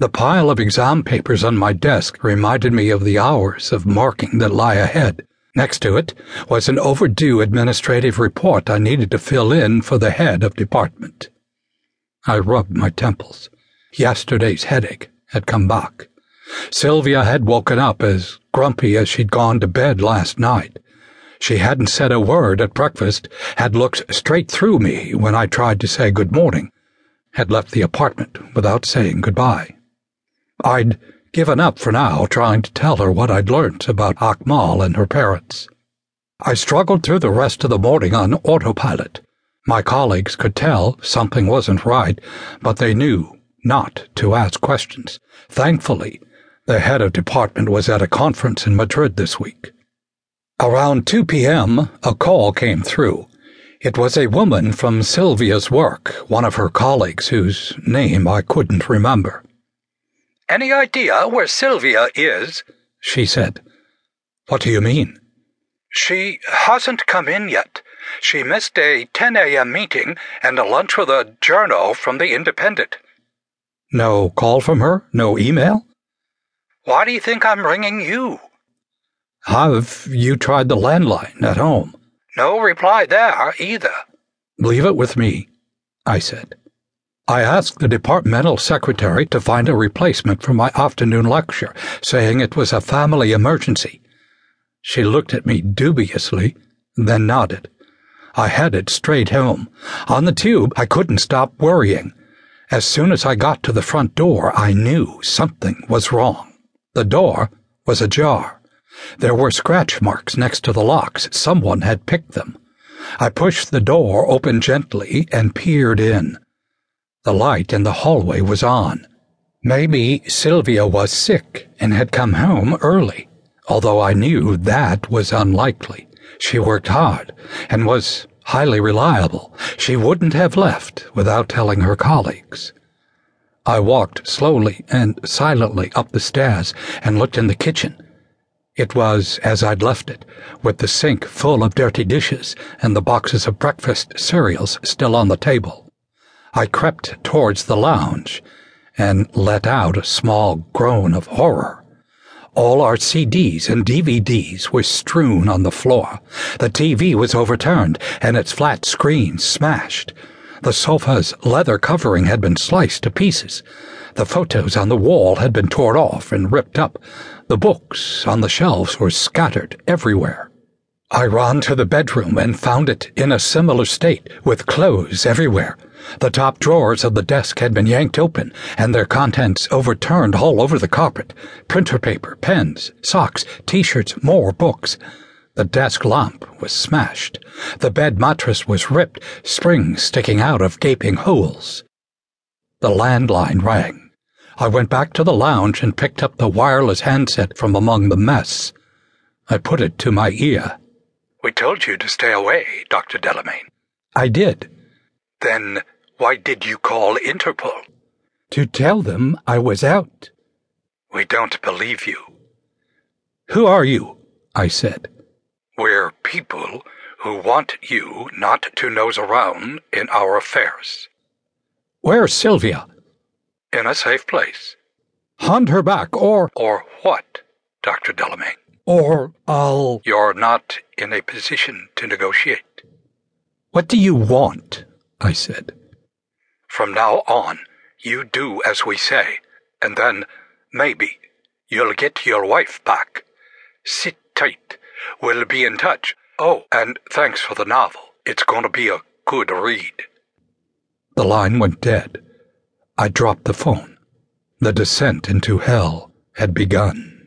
The pile of exam papers on my desk reminded me of the hours of marking that lie ahead. Next to it was an overdue administrative report I needed to fill in for the head of department. I rubbed my temples. Yesterday's headache had come back. Sylvia had woken up as grumpy as she'd gone to bed last night. She hadn't said a word at breakfast, had looked straight through me when I tried to say good morning, had left the apartment without saying goodbye. I'd given up for now trying to tell her what I'd learnt about Akmal and her parents. I struggled through the rest of the morning on autopilot. My colleagues could tell something wasn't right, but they knew not to ask questions. Thankfully, the head of department was at a conference in Madrid this week. Around 2 p.m., a call came through. It was a woman from Sylvia's work, one of her colleagues whose name I couldn't remember. Any idea where Sylvia is? she said. What do you mean? She hasn't come in yet. She missed a 10 a.m. meeting and a lunch with a journal from the Independent. No call from her? No email? Why do you think I'm ringing you? Have you tried the landline at home? No reply there either. Leave it with me, I said. I asked the departmental secretary to find a replacement for my afternoon lecture, saying it was a family emergency. She looked at me dubiously, then nodded. I headed straight home. On the tube, I couldn't stop worrying. As soon as I got to the front door, I knew something was wrong. The door was ajar. There were scratch marks next to the locks. Someone had picked them. I pushed the door open gently and peered in. The light in the hallway was on. Maybe Sylvia was sick and had come home early, although I knew that was unlikely. She worked hard and was highly reliable. She wouldn't have left without telling her colleagues. I walked slowly and silently up the stairs and looked in the kitchen. It was as I'd left it, with the sink full of dirty dishes and the boxes of breakfast cereals still on the table. I crept towards the lounge and let out a small groan of horror. All our CDs and DVDs were strewn on the floor. The TV was overturned and its flat screen smashed. The sofa's leather covering had been sliced to pieces. The photos on the wall had been torn off and ripped up. The books on the shelves were scattered everywhere. I ran to the bedroom and found it in a similar state, with clothes everywhere. The top drawers of the desk had been yanked open, and their contents overturned all over the carpet printer paper, pens, socks, t shirts, more books. The desk lamp was smashed. The bed mattress was ripped, springs sticking out of gaping holes. The landline rang. I went back to the lounge and picked up the wireless handset from among the mess. I put it to my ear. We told you to stay away, Dr. Delamaine. I did. Then why did you call Interpol? To tell them I was out. We don't believe you. Who are you? I said. We're people who want you not to nose around in our affairs. Where's Sylvia? In a safe place. Hunt her back, or. Or what, Dr. Delamaine? Or I'll. You're not in a position to negotiate. What do you want? I said. From now on, you do as we say, and then, maybe, you'll get your wife back. Sit tight. We'll be in touch. Oh, and thanks for the novel. It's going to be a good read. The line went dead. I dropped the phone. The descent into hell had begun.